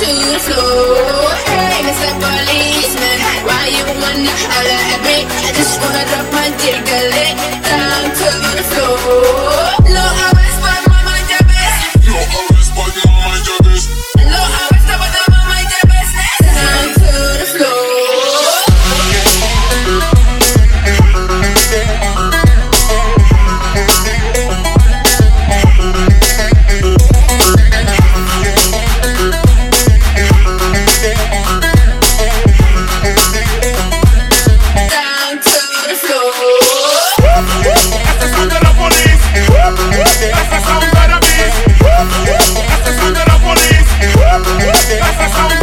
too slow. Hey, Mr. Policeman, why you wanna holler at me? I just wanna drop my dick a little. Oh.